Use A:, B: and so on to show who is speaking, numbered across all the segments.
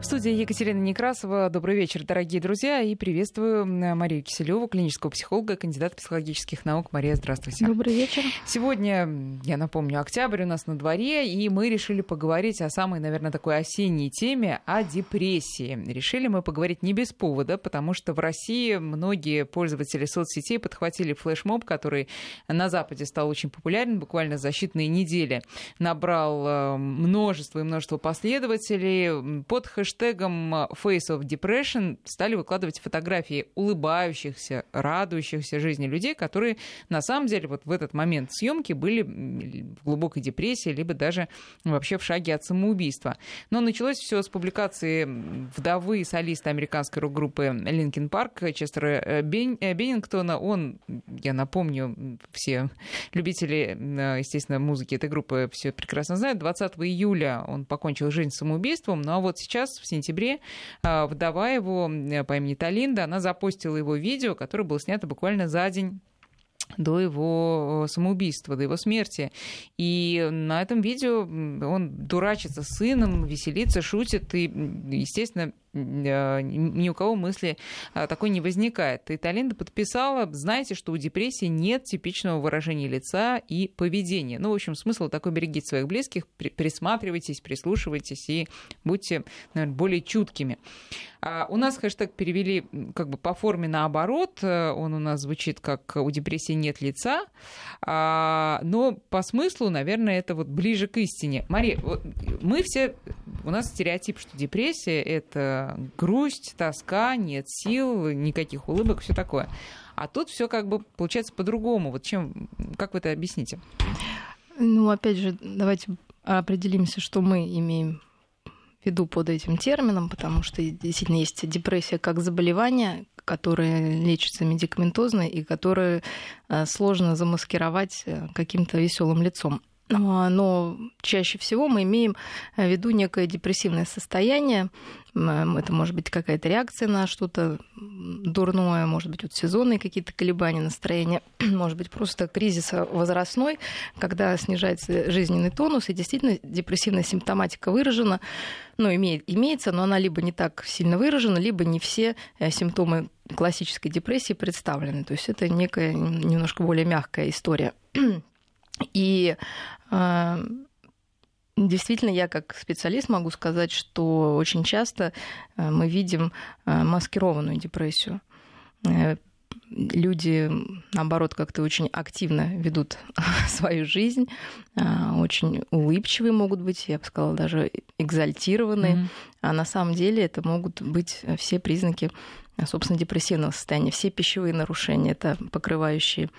A: В студии Екатерина Некрасова. Добрый вечер, дорогие друзья. И приветствую Марию Киселеву, клинического психолога, кандидата психологических наук. Мария, здравствуйте.
B: Добрый вечер.
A: Сегодня, я напомню, октябрь у нас на дворе, и мы решили поговорить о самой, наверное, такой осенней теме, о депрессии. Решили мы поговорить не без повода, потому что в России многие пользователи соцсетей подхватили флешмоб, который на Западе стал очень популярен буквально за считанные недели. Набрал э, множество и множество последователей под хэштегом хэштегом Face of Depression стали выкладывать фотографии улыбающихся, радующихся жизни людей, которые на самом деле вот в этот момент съемки были в глубокой депрессии, либо даже вообще в шаге от самоубийства. Но началось все с публикации вдовы солиста американской рок-группы Linkin Park Честера э, Бен... Э, Беннингтона. Он, я напомню, все любители, э, естественно, музыки этой группы все прекрасно знают, 20 июля он покончил жизнь самоубийством, ну а вот сейчас в сентябре а, вдова его по имени Талинда, она запустила его видео, которое было снято буквально за день до его самоубийства, до его смерти. И на этом видео он дурачится сыном, веселится, шутит и, естественно, Э, ни у кого мысли э, такой не возникает. И Талинда подписала, знаете, что у депрессии нет типичного выражения лица и поведения. Ну, в общем, смысл такой, берегите своих близких, присматривайтесь, прислушивайтесь и будьте, наверное, более чуткими. А у нас хэштег перевели как бы по форме наоборот. Э, он у нас звучит как «у депрессии нет лица», а, но по смыслу, наверное, это вот ближе к истине. Мария, мы все, у нас стереотип, что депрессия — это грусть, тоска, нет сил, никаких улыбок, все такое. А тут все как бы получается по-другому. Вот чем, как вы это объясните?
B: Ну, опять же, давайте определимся, что мы имеем веду под этим термином, потому что действительно есть депрессия как заболевание, которое лечится медикаментозно и которое э, сложно замаскировать э, каким-то веселым лицом. А, но чаще всего мы имеем в виду некое депрессивное состояние. Это может быть какая-то реакция на что-то дурное, может быть, вот сезонные какие-то колебания настроения, может быть, просто кризис возрастной, когда снижается жизненный тонус, и действительно депрессивная симптоматика выражена, ну, имеет, имеется, но она либо не так сильно выражена, либо не все э, симптомы классической депрессии представлены. То есть это некая немножко более мягкая история. И а, Действительно, я как специалист могу сказать, что очень часто а, мы видим а, маскированную депрессию. Э, люди, наоборот, как-то очень активно ведут свою жизнь, очень улыбчивые могут быть, я бы сказала, даже экзальтированные. Mm-hmm. А на самом деле это могут быть все признаки, собственно, депрессивного состояния, все пищевые нарушения, это покрывающие а,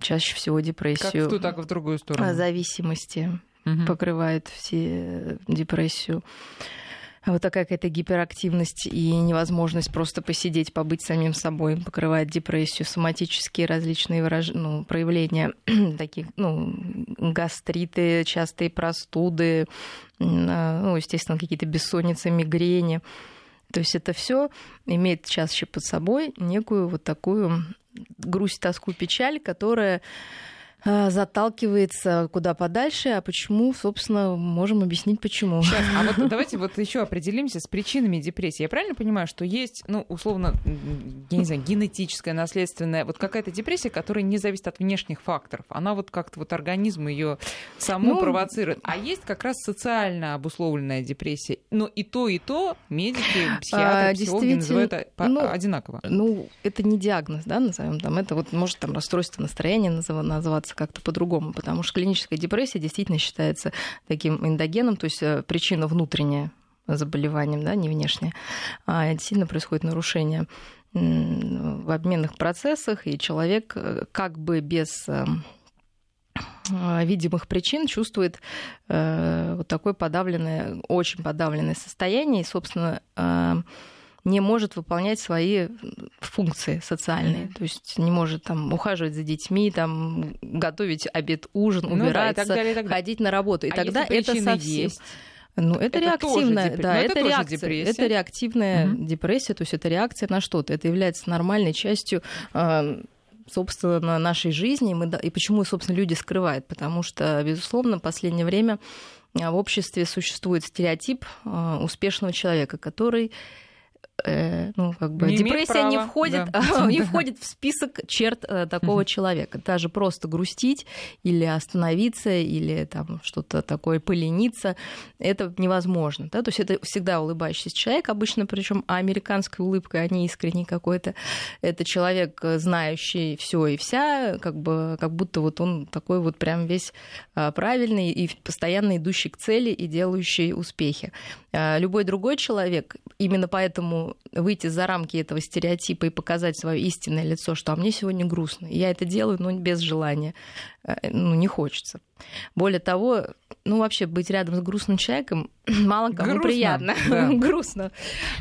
B: чаще всего депрессию.
A: Как в ту, так и в другую сторону.
B: Зависимости угу. покрывает все депрессию. Вот такая какая-то гиперактивность и невозможность просто посидеть, побыть самим собой покрывает депрессию, соматические различные выраж... ну, проявления, таких, ну, гастриты, частые простуды, а, ну, естественно, какие-то бессонницы, мигрени. То есть это все имеет чаще под собой некую вот такую грусть, тоску, печаль, которая заталкивается куда подальше, а почему, собственно, можем объяснить, почему.
A: Сейчас, а вот давайте вот еще определимся с причинами депрессии. Я правильно понимаю, что есть, ну, условно, я не знаю, генетическая, наследственная, вот какая-то депрессия, которая не зависит от внешних факторов. Она вот как-то вот организм ее саму ну, провоцирует. А есть как раз социально обусловленная депрессия. Но и то, и то медики, психиатры, а, психологи называют ну, одинаково.
B: Ну, это не диагноз, да, назовем там. Это вот может там расстройство настроения называться называться как-то по-другому, потому что клиническая депрессия действительно считается таким эндогеном, то есть э, причина внутренняя заболеванием, да, не внешняя, а сильно происходит нарушение в обменных процессах, и человек э, как бы без э, видимых причин чувствует вот такое подавленное, очень подавленное состояние, и, собственно, не может выполнять свои функции социальные. Mm-hmm. То есть не может там ухаживать за детьми, там готовить обед, ужин, ну, убираться, да, далее, далее. ходить на работу. И а тогда это совсем. Есть? Ну, это, это реактивная, да, это, это, реакция, депрессия. это реактивная угу. депрессия, то есть это реакция на что-то. Это является нормальной частью собственно, нашей жизни. Мы, и почему, собственно, люди скрывают? Потому что, безусловно, в последнее время в обществе существует стереотип успешного человека, который ну, как бы
A: Не
B: депрессия
A: права,
B: не входит,
A: да.
B: не входит в список черт э, такого человека. Даже просто грустить или остановиться, или там что-то такое полениться, это невозможно. Да? То есть это всегда улыбающийся человек, обычно причем американской улыбкой, а не искренней какой-то. Это человек, э, знающий все и вся, как бы как будто вот он такой вот прям весь а, правильный и постоянно идущий к цели и делающий успехи. А, Любой другой человек, именно поэтому выйти за рамки этого стереотипа и показать свое истинное лицо, что а мне сегодня грустно. Я это делаю, но без желания. Э, Ну, не хочется. Более того, ну, вообще быть рядом с грустным человеком мало кому
A: Грустно,
B: приятно.
A: да.
B: Грустно.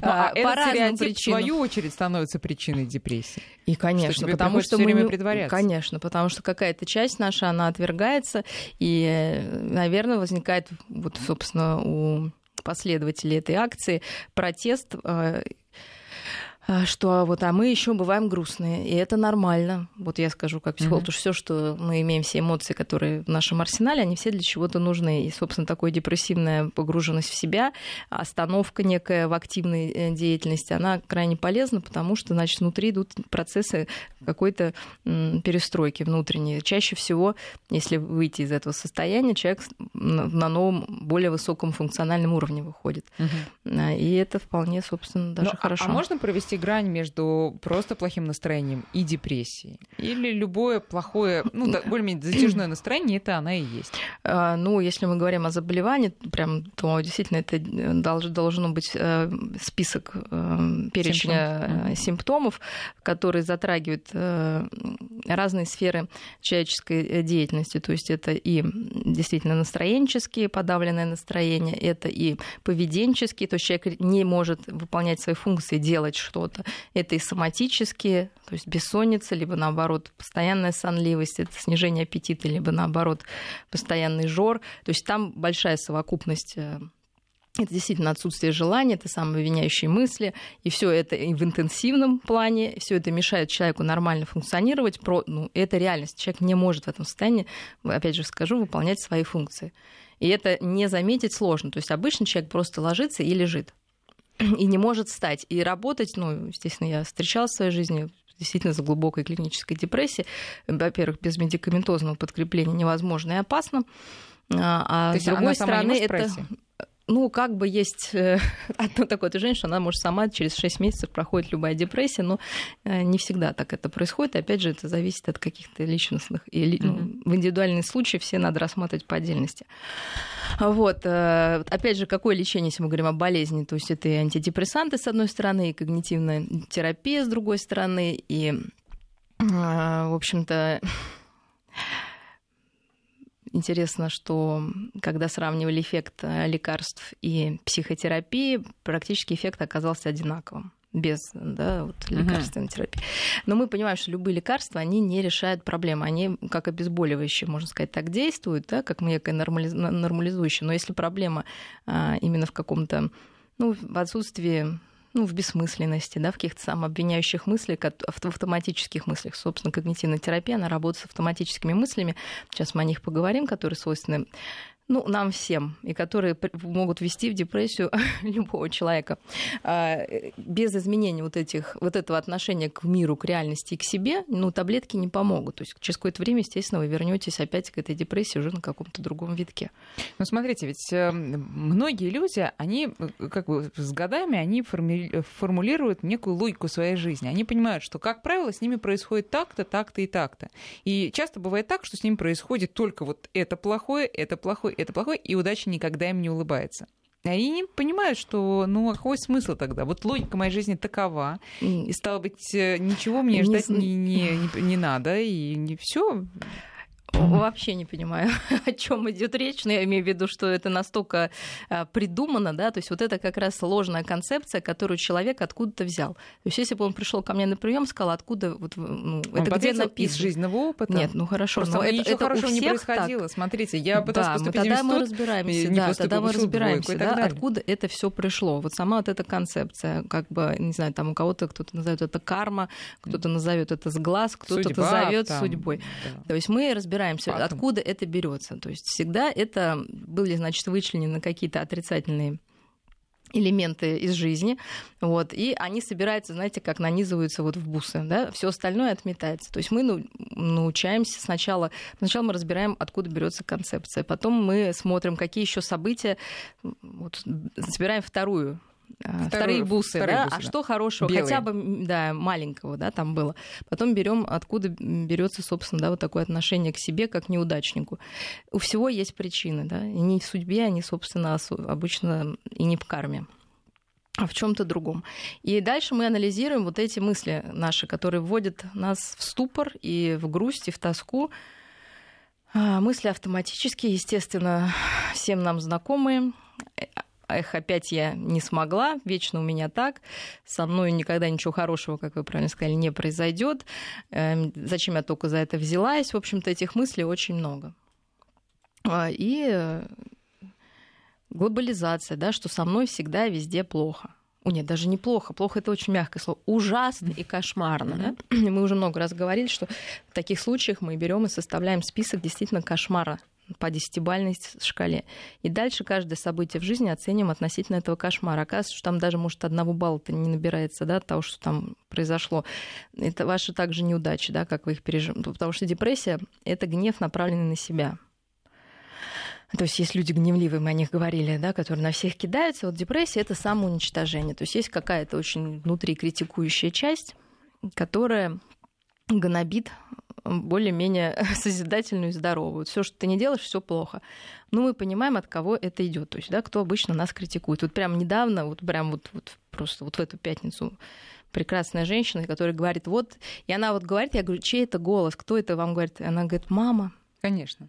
A: Ну, а
B: А, По разным
A: стереотип, в
B: причинам.
A: свою очередь, становится причиной депрессии.
B: И, конечно,
A: Что
B: потому что мы
A: время притворяться.
B: Конечно, потому что какая-то часть наша, она отвергается, и, э, наверное, возникает вот, собственно, у последователей этой акции протест э, что вот, а мы еще бываем грустные, и это нормально. Вот я скажу как психолог, что все, что мы имеем, все эмоции, которые в нашем арсенале, они все для чего-то нужны. И, собственно, такая депрессивная погруженность в себя, остановка некая в активной э, деятельности, она крайне полезна, потому что, значит, внутри идут процессы какой-то перестройки внутренней. Чаще всего, если выйти из этого состояния, человек на новом, более высоком функциональном уровне выходит. А, И это вполне, собственно, даже
A: Ну, а-
B: хорошо.
A: А, можно провести грань между просто плохим настроением и депрессией? Или любое плохое, ну, более-менее затяжное настроение, это она и есть?
B: А, Ну, если мы говорим о заболевании, прям, то действительно это э, долж- должно быть э, список э, перечня
A: Симптомов.
B: э, симптомов, которые затрагивают э, разные сферы человеческой э, деятельности. То есть это и действительно настроенческие, подавленное настроение, это и поведенческие, то есть человек не может выполнять свои функции, делать что-то. Это и соматические, то есть бессонница, либо наоборот постоянная сонливость, это снижение аппетита, либо наоборот постоянный жор. То есть там большая совокупность э, это действительно отсутствие желания, это самообвиняющие мысли, и все это и в интенсивном плане, все это мешает человеку нормально функционировать. Про, ну, это реальность. Человек не может в этом состоянии, опять же скажу, выполнять свои функции. И это не заметить сложно. То есть обычно человек просто ложится и лежит и не может встать. И работать, ну, естественно, я встречалась в своей жизни действительно за глубокой клинической депрессией. Во-первых, без медикаментозного подкрепления невозможно и опасно. А
A: То
B: а
A: есть
B: с другой стороны, это? Ну, как бы есть э, одно такое движение, что она может сама через 6 месяцев проходит любая депрессия, но э, не всегда так это происходит. Опять же, это зависит от каких-то личностных. И ну, в индивидуальные случаи все надо рассматривать по отдельности. Вот. э, Опять же, какое лечение, если мы говорим о болезни? То есть это и антидепрессанты, с одной стороны, и когнитивная терапия, с другой стороны, и, в общем-то, Интересно, что когда сравнивали эффект э, лекарств и психотерапии, практически эффект оказался одинаковым без да, вот, лекарственной терапии. Но мы понимаем, что любые лекарства, они не решают проблемы. Они как обезболивающие, можно сказать, так действуют, да, как некое нормализ- нормализующее. Но если проблема а, именно в каком-то ну, в отсутствии ну, в бессмысленности, да, в каких-то самообвиняющих мыслях, в автоматических мыслях. Собственно, когнитивная терапия, она работает с автоматическими мыслями. Сейчас мы о них поговорим, которые свойственны ну, нам всем, и которые могут ввести в депрессию любого человека. А, Без изменения вот, этих, вот этого отношения к миру, к реальности и к себе, ну, таблетки не помогут. То есть через какое-то время, естественно, вы вернетесь опять к этой депрессии уже на каком-то другом витке.
A: Ну, смотрите, ведь э, многие люди, они э, как бы с годами, они формулируют некую логику своей жизни. Они понимают, что, как правило, с ними происходит так-то, так-то и так-то. И часто бывает так, что с ними происходит только вот это плохое, это плохое, это плохое, и удача никогда им не улыбается. И они понимают, что, ну, а какой смысл тогда? Вот логика моей жизни такова, и, стало быть, э, ничего мне
B: Не
A: ждать не, не, не- не надо, и не все.
B: Вообще не понимаю, о чем идет речь, но я имею в виду, что это настолько а, придумано, да, то есть вот это как раз сложная концепция, которую человек откуда-то взял. То есть если бы он пришел ко мне на прием, сказал, откуда вот, ну,
A: Он
B: это где
A: потратил из
B: написано?
A: жизненного опыта.
B: Нет, ну хорошо,
A: Просто
B: но это,
A: ничего
B: это у
A: хорошего не
B: всех
A: происходило.
B: так.
A: Смотрите, я пыталась
B: да, мы
A: поступить
B: тогда
A: в
B: мы разбираемся,
A: не
B: да, тогда мы разбираемся, да, откуда это все пришло. Вот сама вот эта концепция, как бы, не знаю, там у кого-то кто-то назовет это карма, кто-то назовет это сглаз, кто-то назовет судьбой.
A: да.
B: То есть мы разбираемся разбираемся, Потом. откуда это берется. То есть всегда это были, значит, вычленены какие-то отрицательные элементы из жизни, вот, и они собираются, знаете, как нанизываются вот в бусы, да, все остальное отметается. То есть мы ну, научаемся сначала, сначала мы разбираем, откуда берется концепция, потом мы смотрим, какие еще события, вот, собираем вторую Вторую, вторые бусы, вторые да? бусы, а да. что хорошего, Белые. хотя бы да, маленького, да, там было. Потом берем, откуда берется, собственно, да, вот такое отношение к себе, как к неудачнику. У всего есть причины, да, и не в судьбе, они, собственно, обычно и не в карме а в чем-то другом. И дальше мы анализируем вот эти мысли наши, которые вводят нас в ступор и в грусть, и в тоску. А, мысли автоматические, естественно, всем нам знакомые эх, опять я не смогла, вечно у меня так, со мной никогда ничего хорошего, как вы правильно сказали, не произойдет. Эм, зачем я только за это взялась? В общем-то, этих мыслей очень много. А, и э, глобализация, да, что со мной всегда везде плохо. О, нет, даже неплохо. Плохо это очень мягкое слово. Ужасно и кошмарно. Да? Мы уже много раз говорили, что в таких случаях мы берем и составляем список действительно кошмара по десятибальной шкале. И дальше каждое событие в жизни оценим относительно этого кошмара. Оказывается, что там даже, может, одного балла-то не набирается, да, от того, что там произошло. Это ваши также неудачи, да, как вы их переживаете. Потому что депрессия — это гнев, направленный на себя. То есть есть люди гневливые, мы о них говорили, да, которые на всех кидаются. Вот депрессия — это самоуничтожение. То есть есть какая-то очень внутри критикующая часть, которая гнобит более-менее созидательную и здоровую. Все, что ты не делаешь, все плохо. Ну, мы понимаем, от кого это идет. То есть, да, кто обычно нас критикует. Вот прям недавно, вот прям вот, вот просто вот в эту пятницу прекрасная женщина, которая говорит, вот, и она вот говорит, я говорю, чей это голос, кто это вам говорит? И она говорит, мама.
A: Конечно.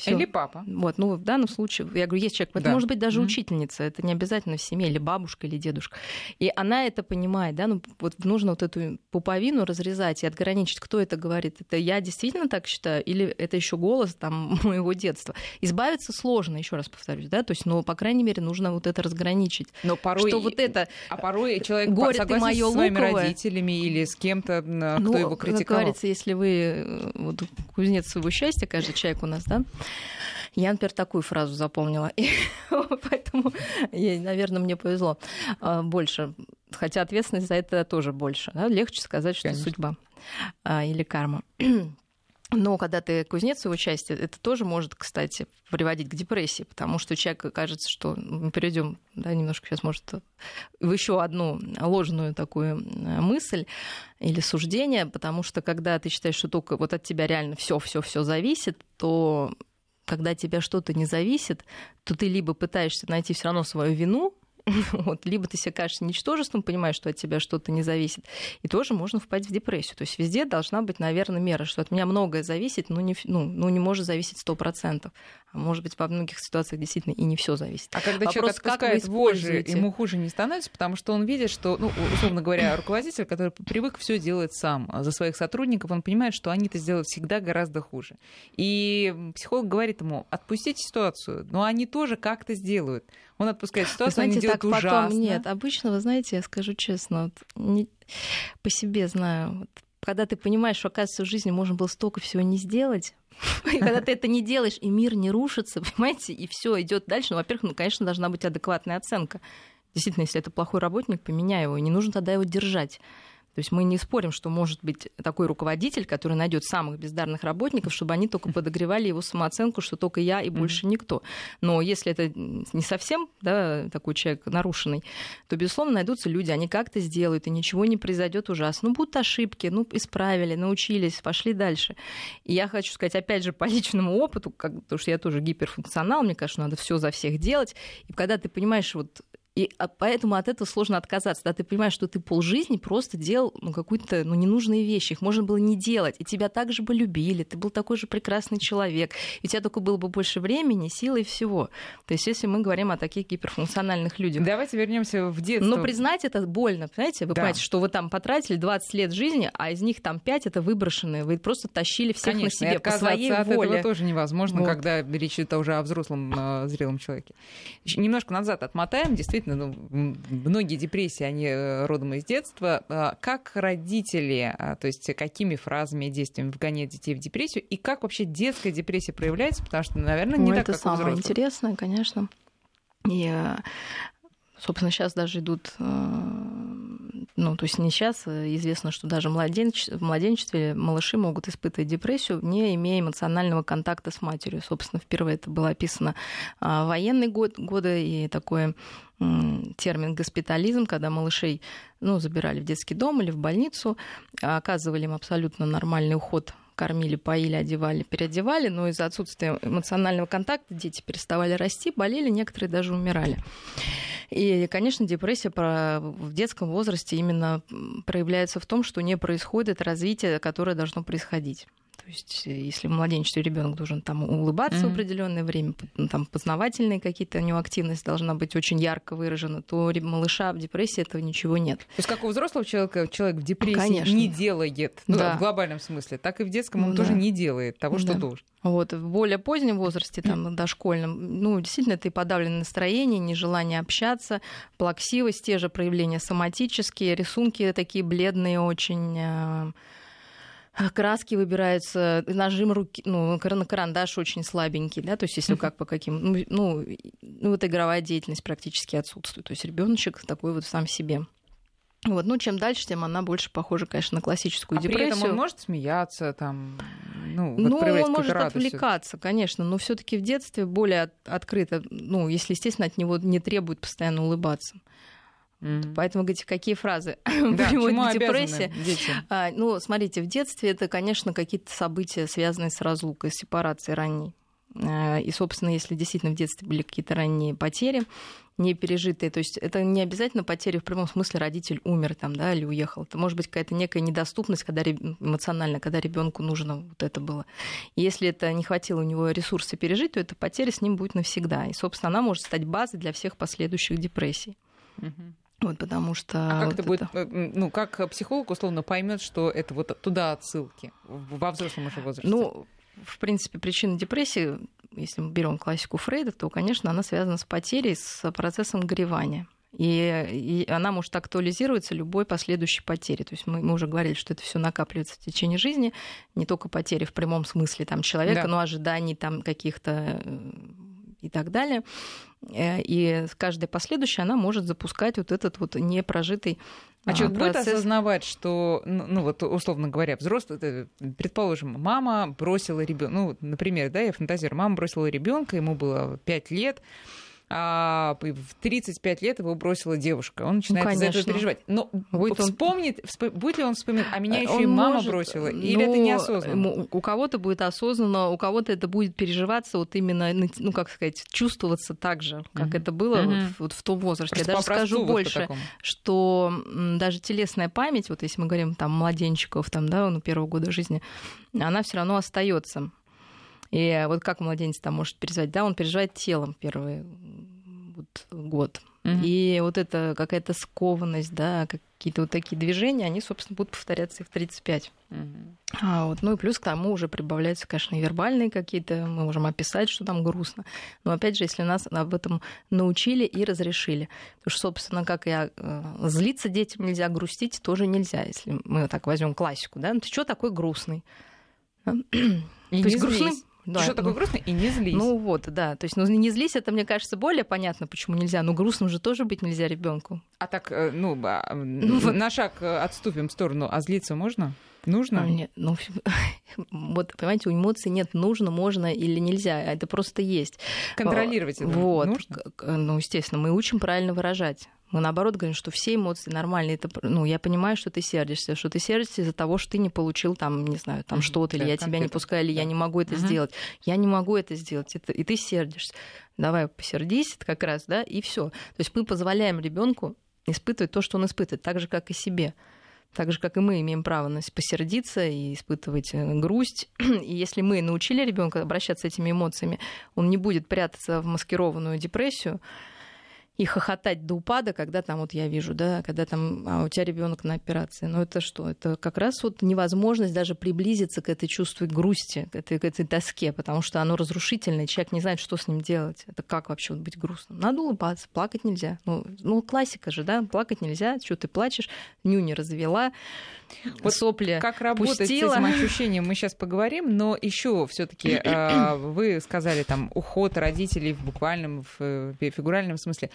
A: Всё. Или папа.
B: Вот, ну, в данном случае, я говорю, есть человек, это да. может быть даже mm-hmm. учительница, это не обязательно в семье, или бабушка, или дедушка. И она это понимает, да, ну, вот нужно вот эту пуповину разрезать и отграничить, кто это говорит. Это я действительно так считаю, или это еще голос там моего детства. Избавиться сложно, еще раз повторюсь, да, то есть, но, по крайней мере, нужно вот это разграничить.
A: Но порой...
B: Что вот это...
A: А порой человек горе согласен моё со своими луковое. родителями или с кем-то, кто ну, его критиковал. Как
B: говорится, если вы э, вот, кузнец своего счастья, каждый человек у нас, да, я, например, такую фразу запомнила. И поэтому, наверное, мне повезло а, больше. Хотя ответственность за это тоже больше. Да? Легче сказать, что Конечно. судьба а, или карма. Но когда ты кузнец его части, это тоже может, кстати, приводить к депрессии, потому что человеку кажется, что мы перейдем, да, немножко сейчас, может, в еще одну ложную такую мысль или суждение, потому что когда ты считаешь, что только вот от тебя реально все, все, все зависит, то когда тебя что-то не зависит, то ты либо пытаешься найти все равно свою вину, Вот. Либо ты себя кажешься ничтожеством, понимаешь, что от тебя что-то не зависит, и тоже можно впасть в депрессию. То есть везде должна быть, наверное, мера, что от меня многое зависит, но не, ну, ну, не может зависеть сто процентов. А может быть, во многих ситуациях действительно и не все зависит.
A: А когда Вопрос, человек отпускает вожжи, ему хуже не становится, потому что он видит, что, ну, условно говоря, руководитель, который привык все делать сам за своих сотрудников, он понимает, что они это сделают всегда гораздо хуже. И психолог говорит ему, отпустите ситуацию, но они тоже как-то сделают. Он отпускает ситуацию, знаете, они делают так ужасно. Потом,
B: нет, обычно, вы знаете, я скажу честно, вот, не, по себе знаю, вот, когда ты понимаешь, что, оказывается, в жизни можно было столько всего не сделать, и когда ты это не делаешь, и мир не рушится, понимаете, и все идет дальше, ну, во-первых, ну, конечно, должна быть адекватная оценка. Действительно, если это плохой работник, поменяй его, и не нужно тогда его держать. То есть мы не спорим, что может быть такой руководитель, который найдет самых бездарных работников, чтобы они только подогревали его самооценку, что только я и больше никто. Но если это не совсем да, такой человек нарушенный, то, безусловно, найдутся люди, они как-то сделают, и ничего не произойдет ужасно. Ну, будут ошибки, ну, исправили, научились, пошли дальше. И я хочу сказать, опять же, по личному опыту, как, потому что я тоже гиперфункционал, мне кажется, надо все за всех делать. И когда ты понимаешь, вот и а, поэтому от этого сложно отказаться. Да, ты понимаешь, что ты полжизни просто делал ну, какую-то ну, ненужные вещи. Их можно было не делать. И тебя также бы любили. Ты был такой же прекрасный человек. И у тебя только было бы больше времени, силы и всего. То есть, если мы говорим о таких гиперфункциональных людях.
A: Давайте вернемся в детство.
B: Но признать это больно. Понимаете? Вы да. понимаете, что вы там потратили 20 лет жизни, а из них там 5 это выброшенные. Вы просто тащили всех
A: Конечно,
B: на себе
A: по своей от воле. этого тоже невозможно, вот. когда речь идет уже о взрослом, зрелом человеке. Немножко назад отмотаем. Действительно, действительно, ну, многие депрессии, они э, родом из детства. А как родители, а, то есть какими фразами и действиями вгоняют детей в депрессию, и как вообще детская депрессия проявляется, потому что, наверное, не ну, так,
B: это как самое интересное, конечно. И э, Собственно, сейчас даже идут, э, ну, то есть не сейчас, а известно, что даже младенч... в младенчестве малыши могут испытывать депрессию, не имея эмоционального контакта с матерью. Собственно, впервые это было описано в военные год, годы, и такой термин госпитализм, когда малышей ну, забирали в детский дом или в больницу, оказывали им абсолютно нормальный уход кормили, поили, одевали, переодевали, но из-за отсутствия эмоционального контакта дети переставали расти, болели, некоторые даже умирали. И, конечно, депрессия в детском возрасте именно проявляется в том, что не происходит развитие, которое должно происходить. То есть, э, если в младенчестве ребенок должен там улыбаться mm-hmm. в определенное время, ну, там познавательные какие-то у него активность должна быть очень ярко выражена, то малыша в депрессии этого ничего нет. То
A: есть, как у взрослого человека человек в депрессии Конечно. не делает, ну, да. в глобальном смысле, так и в детском он ну, тоже не делает того, что да. должен.
B: Вот, в более позднем возрасте, там, дошкольном, ну, действительно, это и подавленное настроение, нежелание общаться, плаксивость, те же проявления соматические, рисунки такие бледные очень, э, краски выбираются, нажим руки, ну, карандаш очень слабенький, да, то есть если как по каким, ну, ну, ну, вот игровая деятельность практически отсутствует, то есть ребеночек такой вот сам себе. Вот, ну, чем дальше, тем она больше похожа, конечно, на классическую а депрессию. При
A: этом он может смеяться, там, ну,
B: ну он может радость. отвлекаться, конечно, но все-таки в детстве более открыто, ну, если, естественно, от него не требует постоянно улыбаться. Mm-hmm. Поэтому говорите, какие фразы
A: да, приводят депрессии?
B: А, ну, смотрите, в детстве это, конечно, какие-то события, связанные с разлукой, с сепарацией ранней. А, и, собственно, если действительно в детстве были какие-то ранние потери, не пережитые. То есть это не обязательно потери в прямом смысле родитель умер там, да, или уехал. Это может быть какая-то некая недоступность, когда эмоционально, когда ребенку нужно вот это было. И если это не хватило у него ресурсы пережить, то эта потеря с ним будет навсегда. И, собственно, она может стать базой для всех последующих депрессий. Вот потому что.
A: А как
B: вот
A: это будет, э, ну, как психолог условно поймет, что это вот туда отсылки во взрослом уже возрасте?
B: Ну, в принципе, причина депрессии, если мы берем классику Фрейда, то, конечно, она связана с потерей, с процессом горевания. И, и она может актуализироваться любой последующей потери. То есть мы, мы уже говорили, что это все накапливается в течение жизни, не только потери в прямом смысле там, человека, да. но ожиданий там каких-то э, и так далее. Э, и каждая последующая, она может запускать вот этот вот непрожитый
A: а, а человек будет осознавать, что, ну, ну вот условно говоря, взрослый, предположим, мама бросила ребенка, ну, например, да, я фантазирую, мама бросила ребенка, ему было 5 лет, а в 35 лет его бросила девушка. Он начинает ну, из-за этого переживать. Но будет вспомнит, он... будет ли он вспоминать, а меня еще и мама может... бросила? Или Но... это неосознанно?
B: У кого-то будет осознанно, у кого-то это будет переживаться вот именно, ну, как сказать, чувствоваться так же, как mm-hmm. это было mm-hmm. вот, вот в том возрасте. Просто Я даже скажу больше, что даже телесная память, вот если мы говорим там младенчиков, там, да, ну, первого года жизни, она все равно остается. И вот как младенец там может переживать? Да, он переживает телом первый вот год. Mm-hmm. И вот это какая-то скованность, да, какие-то вот такие движения, они, собственно, будут повторяться и в 35. Mm-hmm. А вот, ну и плюс к тому уже прибавляются, конечно, вербальные какие-то, мы можем описать, что там грустно. Но опять же, если нас об этом научили и разрешили. Потому что, собственно, как я э, злиться детям нельзя, грустить тоже нельзя, если мы так возьмем классику, да, ну ты что такой грустный?
A: И То есть грустным, да, что ну, такое грустно и не злись.
B: Ну вот, да. То есть, ну не злись, это, мне кажется, более понятно, почему нельзя. Но грустным же тоже быть нельзя ребенку.
A: А так, э, ну, а, ну на шаг э, отступим в сторону, а злиться можно? Нужно?
B: Ну, нет, ну, вот, понимаете, у эмоций нет нужно, можно или нельзя, а это просто есть.
A: Контролировать это
B: вот.
A: нужно?
B: Ну, естественно, мы учим правильно выражать. Мы наоборот говорим, что все эмоции нормальные. Это, ну, я понимаю, что ты сердишься, что ты сердишься из-за того, что ты не получил там, не знаю, там mm-hmm. что-то, или я тебя не пускаю, или да. я не могу это mm-hmm. сделать. Я не могу это сделать, это, и ты сердишься. Давай посердись, это как раз, да, и все. То есть мы позволяем ребенку испытывать то, что он испытывает, так же, как и себе. Так же, как и мы имеем право посердиться и испытывать э, грусть. И если мы научили ребенка обращаться с этими эмоциями, он не будет прятаться в маскированную депрессию, и хохотать до упада, когда там вот я вижу, да, когда там а у тебя ребенок на операции. Но это что? Это как раз вот невозможность даже приблизиться к этой чувству грусти, к этой, к этой тоске, потому что оно разрушительное, человек не знает, что с ним делать. Это как вообще вот быть грустным? Надо улыбаться, плакать нельзя. Ну, ну классика же, да, плакать нельзя, что ты плачешь, нюни развела, вот сопли
A: Как работать пустила. с этим ощущением, мы сейчас поговорим, но еще все-таки э, а, вы сказали там уход родителей в буквальном, в фигуральном смысле.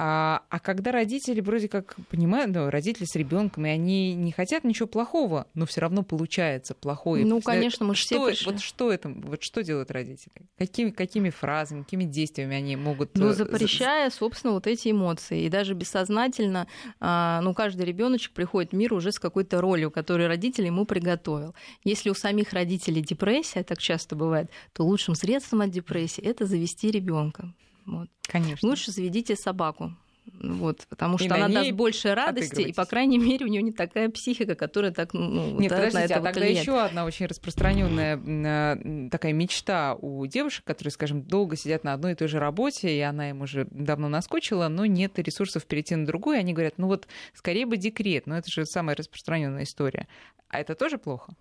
A: А, а когда родители вроде как понимают, ну, родители с ребенком, и они не хотят ничего плохого, но все равно получается плохое.
B: Ну, конечно, мы
A: что,
B: все пришли.
A: Вот что это, вот что делают родители? Какими, какими фразами, какими действиями они могут...
B: Ну, э, запрещая, собственно, вот эти эмоции. И даже бессознательно, а, ну, каждый ребеночек приходит в мир уже с какой-то ролью, которую родитель ему приготовил. Если у самих родителей депрессия, так часто бывает, то лучшим средством от депрессии это завести ребенка. Вот.
A: Конечно.
B: Лучше заведите собаку. Вот, потому что она даст больше радости, и, по крайней мере, у нее не такая психика, которая так ну,
A: Нет, подождите, на это а тогда еще одна очень распространенная а, такая мечта у девушек, которые, скажем, долго сидят на одной и той же работе, и она им уже давно наскочила, но нет ресурсов перейти на другую, они говорят, ну вот скорее бы декрет, но это же самая распространенная история. А это тоже плохо?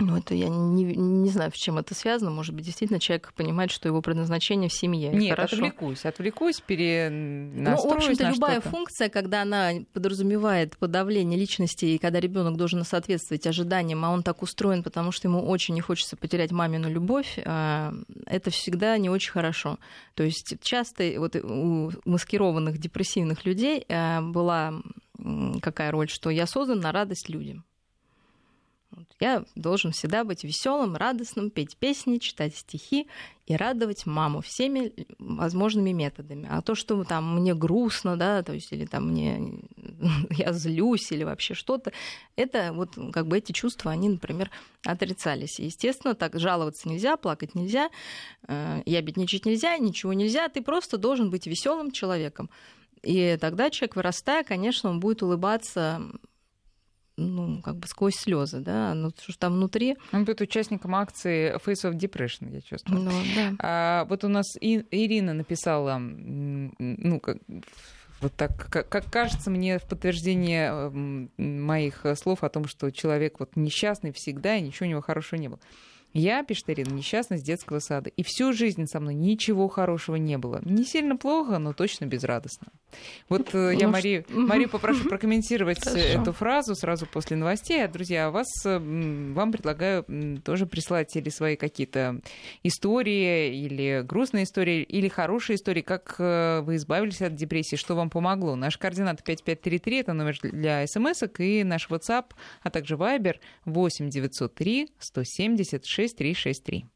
B: Ну, это я не, не знаю, с чем это связано. Может быть, действительно человек понимает, что его предназначение в семье.
A: Нет,
B: хорошо.
A: отвлекусь, отвлекусь, перенастроюсь
B: Ну, в общем-то, любая
A: что-то.
B: функция, когда она подразумевает подавление личности, и когда ребенок должен соответствовать ожиданиям, а он так устроен, потому что ему очень не хочется потерять мамину любовь, а, это всегда не очень хорошо. То есть часто вот у маскированных депрессивных людей а, была какая роль, что я создан на радость людям. Я должен всегда быть веселым, радостным, петь песни, читать стихи и радовать маму всеми возможными методами. А то, что там мне грустно, да, то есть или там мне я злюсь или вообще что-то, это вот как бы эти чувства, они, например, отрицались. И, естественно, так жаловаться нельзя, плакать нельзя, э, ябедничать нельзя, ничего нельзя. Ты просто должен быть веселым человеком. И тогда человек, вырастая, конечно, он будет улыбаться ну, как бы сквозь слезы, да, ну, что там внутри.
A: Он будет участником акции Face of Depression, я чувствую.
B: Ну, да.
A: а, вот у нас и, Ирина написала, ну, как, вот так, как, как кажется мне в подтверждение моих слов о том, что человек вот несчастный всегда, и ничего у него хорошего не было. Я, пишет Ирина, несчастна с детского сада. И всю жизнь со мной ничего хорошего не было. Не сильно плохо, но точно безрадостно. Вот э, я Марию, Марию попрошу прокомментировать Хорошо. эту фразу сразу после новостей. А, друзья, вас, э, вам предлагаю тоже прислать или свои какие-то истории, или грустные истории, или хорошие истории, как э, вы избавились от депрессии, что вам помогло. Наш координат 5533, это номер для смс и наш WhatsApp, а также Viber 8 903 170 6363.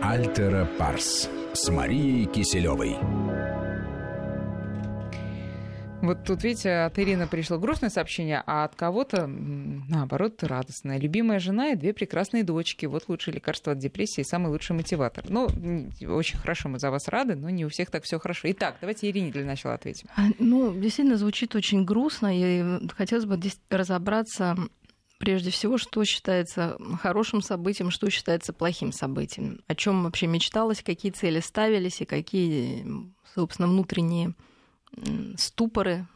C: Альтера Парс с Марией Киселевой.
A: Вот тут, видите, от Ирины пришло грустное сообщение, а от кого-то, наоборот, радостное. Любимая жена и две прекрасные дочки. Вот лучшее лекарство от депрессии, самый лучший мотиватор. Ну, очень хорошо, мы за вас рады, но не у всех так все хорошо. Итак, давайте Ирине для начала ответим.
B: А, ну, действительно, звучит очень грустно, и хотелось бы разобраться прежде всего, что считается хорошим событием, что считается плохим событием, о чем вообще мечталось, какие цели ставились и какие, собственно, внутренние ступоры,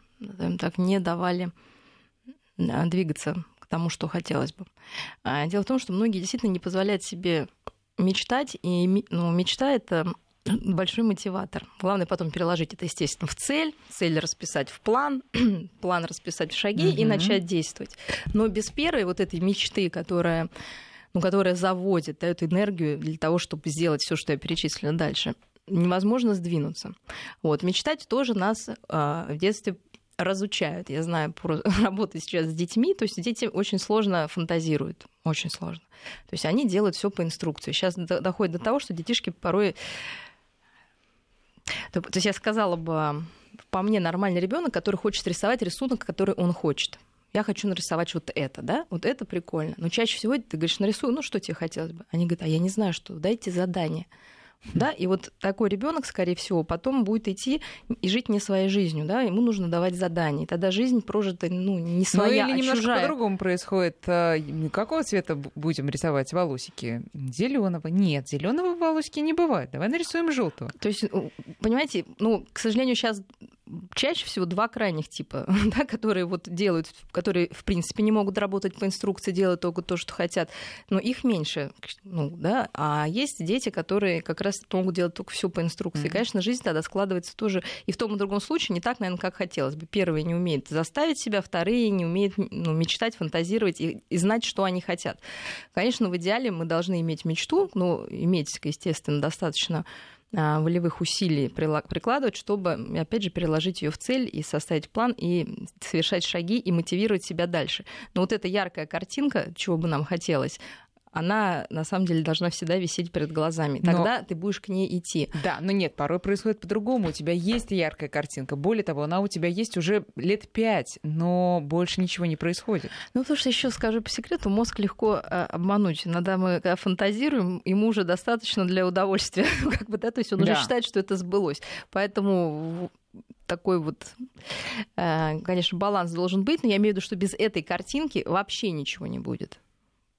B: так, не давали а, двигаться к тому, что хотелось бы. А, дело в том, что многие действительно не позволяют себе мечтать, и ну, мечта это большой мотиватор. Главное потом переложить это, естественно, в цель, цель расписать в план, план расписать в шаги угу. и начать действовать. Но без первой вот этой мечты, которая ну, которая заводит, дает энергию для того, чтобы сделать все, что я перечислила дальше, невозможно сдвинуться. Вот. Мечтать тоже нас э, в детстве разучают. Я знаю, по работе сейчас с детьми, то есть дети очень сложно фантазируют, очень сложно. То есть они делают все по инструкции. Сейчас доходит до того, что детишки порой то, то есть я сказала бы, по мне нормальный ребенок, который хочет рисовать рисунок, который он хочет. Я хочу нарисовать вот это, да, вот это прикольно. Но чаще всего ты говоришь, нарисуй, ну что тебе хотелось бы? Они говорят, а я не знаю, что, дайте задание. Да, и вот такой ребенок, скорее всего, потом будет идти и жить не своей жизнью, да, ему нужно давать задания. И тогда жизнь прожита, ну, не своя,
A: ну, или
B: а
A: немножко по-другому происходит. А, Какого цвета будем рисовать волосики? Зеленого? Нет, зеленого волосики не бывает. Давай нарисуем желтого.
B: То есть, ну, понимаете, ну, к сожалению, сейчас чаще всего два крайних типа, да, которые вот делают, которые, в принципе, не могут работать по инструкции, делают только то, что хотят, но их меньше, ну, да, а есть дети, которые как раз могут делать только все по инструкции.
A: Мгм.
B: Конечно, жизнь тогда складывается тоже и в том и другом случае не так, наверное, как хотелось бы. Первые не умеют заставить себя, вторые не умеют ну, мечтать, фантазировать и, и знать, что они хотят. Конечно, в идеале мы должны иметь мечту, но иметь, естественно, достаточно волевых усилий прикладывать, чтобы, опять же, переложить ее в цель и составить план, и совершать шаги, и мотивировать себя дальше. Но вот эта яркая картинка, чего бы нам хотелось, она на самом деле должна всегда висеть перед глазами.
A: Но-
B: Тогда ты будешь к ней идти.
A: Да, но нет, порой происходит по-другому. У тебя есть яркая картинка. Более того, она у тебя есть уже лет пять, но больше ничего не происходит.
B: Ну, потому что еще скажу по секрету, мозг легко а, обмануть. Иногда мы когда фантазируем, ему уже достаточно для удовольствия. Ну, как бы, да, то есть он
A: Да.
B: уже считает, что это сбылось. Поэтому такой вот, э, конечно, баланс должен быть, но я имею в виду, что без этой картинки вообще ничего не будет.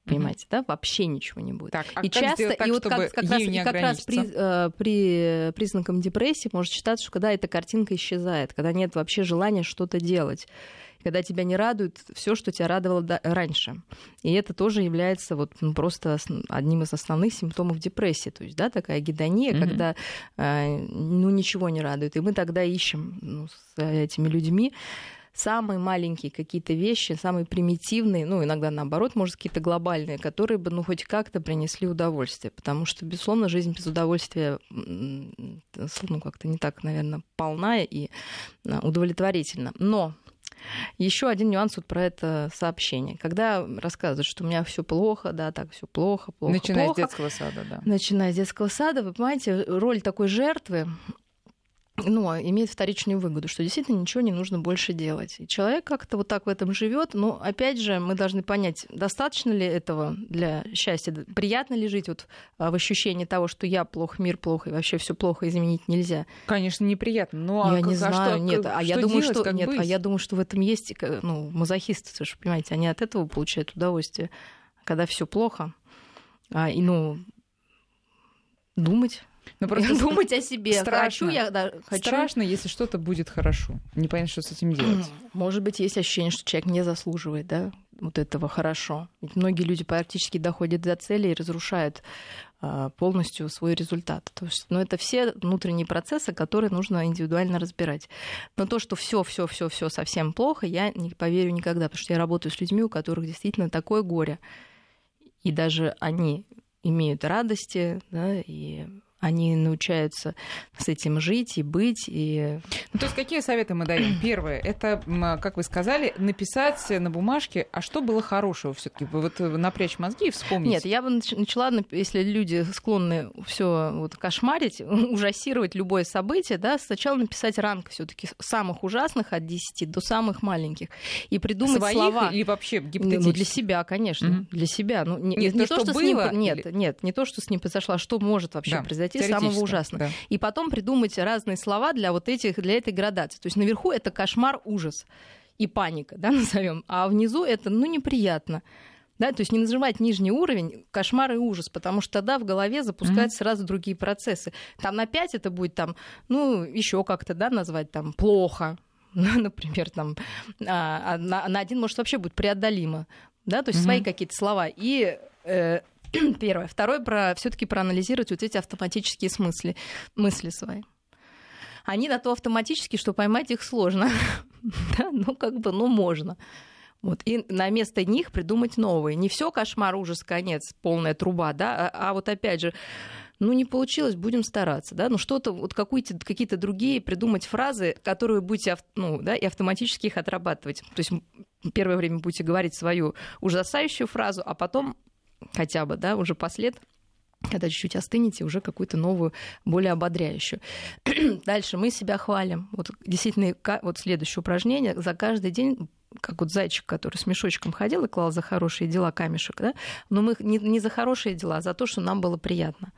B: Понимаете, да? Вообще ничего не будет.
A: Так, а
B: и часто,
A: сделать так,
B: и вот как, как раз, и как раз при,
A: ограничиться?
B: э, при признакам депрессии может считаться, что когда эта картинка исчезает, когда нет вообще желания что-то делать, когда тебя не радует все, что тебя радовало до- раньше. И это тоже является вот ну, просто ос- одним из основных симптомов депрессии. То есть, да, такая гедония,
A: Мгм.
B: когда э, ну, ничего не радует. И мы тогда ищем ну, с этими людьми самые маленькие какие-то вещи, самые примитивные, ну, иногда наоборот, может, какие-то глобальные, которые бы, ну, хоть как-то принесли удовольствие. Потому что, безусловно, жизнь без удовольствия, ну, как-то не так, наверное, полная и а, удовлетворительна. Но еще один нюанс вот про это сообщение. Когда рассказывают, что у меня все плохо, да, так все плохо, плохо,
A: Начиная
B: плохо,
A: с детского сада, да.
B: начиная с детского сада, вы понимаете, роль такой жертвы ну, имеет вторичную выгоду, что действительно ничего не нужно больше делать. И человек как-то вот так в этом живет. Но опять же, мы должны понять, достаточно ли этого для счастья, приятно ли жить вот а, в ощущении того, что я плохо, мир плохо, и вообще все плохо, изменить нельзя.
A: Конечно, неприятно. Но а
B: я не
A: а
B: знаю,
A: что-
B: нет, а я
A: что
B: думаю,
A: делать,
B: что нет, а
A: быть?
B: я думаю, что в этом есть, э, ну, мазохисты, вы же понимаете, они от этого получают удовольствие, когда все плохо, а, и ну думать,
A: Ну, просто
B: думать о себе.
A: страшно.
B: Хочу я, да, хочу.
A: страшно, если что-то будет хорошо. Непонятно, что с этим делать.
B: Может быть, есть ощущение, что человек не заслуживает, да, вот этого хорошо. Ведь многие люди практически доходят до цели и разрушают а, полностью свой результат. То есть, ну, это все внутренние процессы, которые нужно индивидуально разбирать. Но то, что все, все, все, все совсем плохо, я не поверю никогда, потому что я работаю с людьми, у которых действительно такое горе, и даже они имеют радости, да, и они научаются с этим жить и быть, и
A: Ну, то есть какие советы мы даем? Первое, это, как вы сказали, написать на бумажке, а что было хорошего все таки Вот э, напрячь мозги и вспомнить.
B: Нет, я бы нач- начала, если люди склонны все вот кошмарить, ужасировать любое событие, да, сначала написать ранг все таки самых ужасных от 10 до самых маленьких и придумать
A: Своих
B: слова.
A: или вообще
B: Ну,
A: гипотетически?
B: для себя, конечно,
A: Мгм.
B: для себя. Ну, не,
A: Нет,
B: не
A: то,
B: то,
A: что
B: что, с ним,
A: было,
B: нет,
A: или-
B: нет, не то, что с ним произошло, а что может вообще
A: Да,
B: произойти
A: теоретически,
B: самого ужасного.
A: да.
B: И потом придумать разные слова для вот этих, для этой градации. То есть наверху это кошмар, ужас и паника, да, назовем, а внизу это, ну, неприятно. Да, то есть не называть нижний уровень кошмар и ужас, потому что тогда в голове запускаются сразу другие процессы. Там на 5 это будет там, ну, еще как-то, да, назвать там плохо, например, там, а, а на, на один, может, вообще будет преодолимо, да, то есть
A: Мгм.
B: свои какие-то слова. И э, первое. Второе, про, все-таки проанализировать вот эти автоматические смысли, мысли свои. Они на то автоматически, что поймать их сложно. да, ну, как бы, ну, можно. Вот. И на место них придумать новые. Не все кошмар, ужас, конец, полная труба, да, а, а вот опять же, ну, не получилось, будем стараться, да, ну, что-то, вот какие-то, какие-то другие придумать фразы, которые будете, ну, да, и автоматически их отрабатывать. То есть первое время будете говорить свою ужасающую фразу, а потом хотя бы, да, уже послед когда чуть-чуть остынете, уже какую-то новую, более ободряющую. Дальше мы себя хвалим. Вот действительно, вот следующее упражнение. За каждый день как вот зайчик, который с мешочком ходил и клал за хорошие дела камешек, да? но мы не, не за хорошие дела, а за то, что нам было приятно.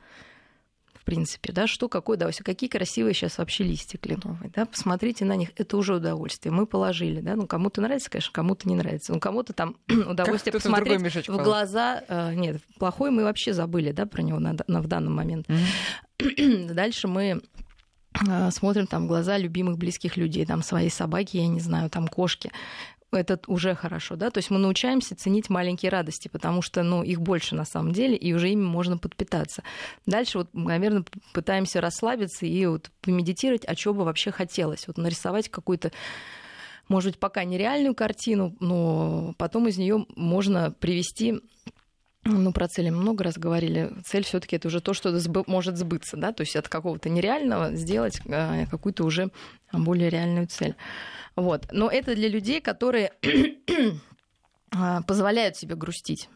B: В принципе, да, что какое удовольствие, какие красивые сейчас вообще листья кленовые, да, посмотрите на них, это уже удовольствие, мы положили, да, ну, кому-то нравится, конечно, кому-то не нравится, ну, кому-то там удовольствие посмотреть в, в глаза, э, нет, плохой мы вообще забыли, да, про него на, на, в данный момент. Mm-hmm. Дальше мы э, смотрим там глаза любимых близких людей, там своей собаки, я не знаю, там кошки это уже хорошо, да, то есть мы научаемся ценить маленькие радости, потому что, ну, их больше на самом деле, и уже ими можно подпитаться. Дальше вот, наверное, пытаемся расслабиться и вот помедитировать, а чего бы вообще хотелось, вот нарисовать какую-то может быть, пока нереальную картину, но потом из нее можно привести ну, про цели много раз говорили. Цель все таки это уже то, что может сбыться, да, то есть от какого-то нереального сделать э, какую-то уже более реальную цель. Вот. Но это для людей, которые а, позволяют себе грустить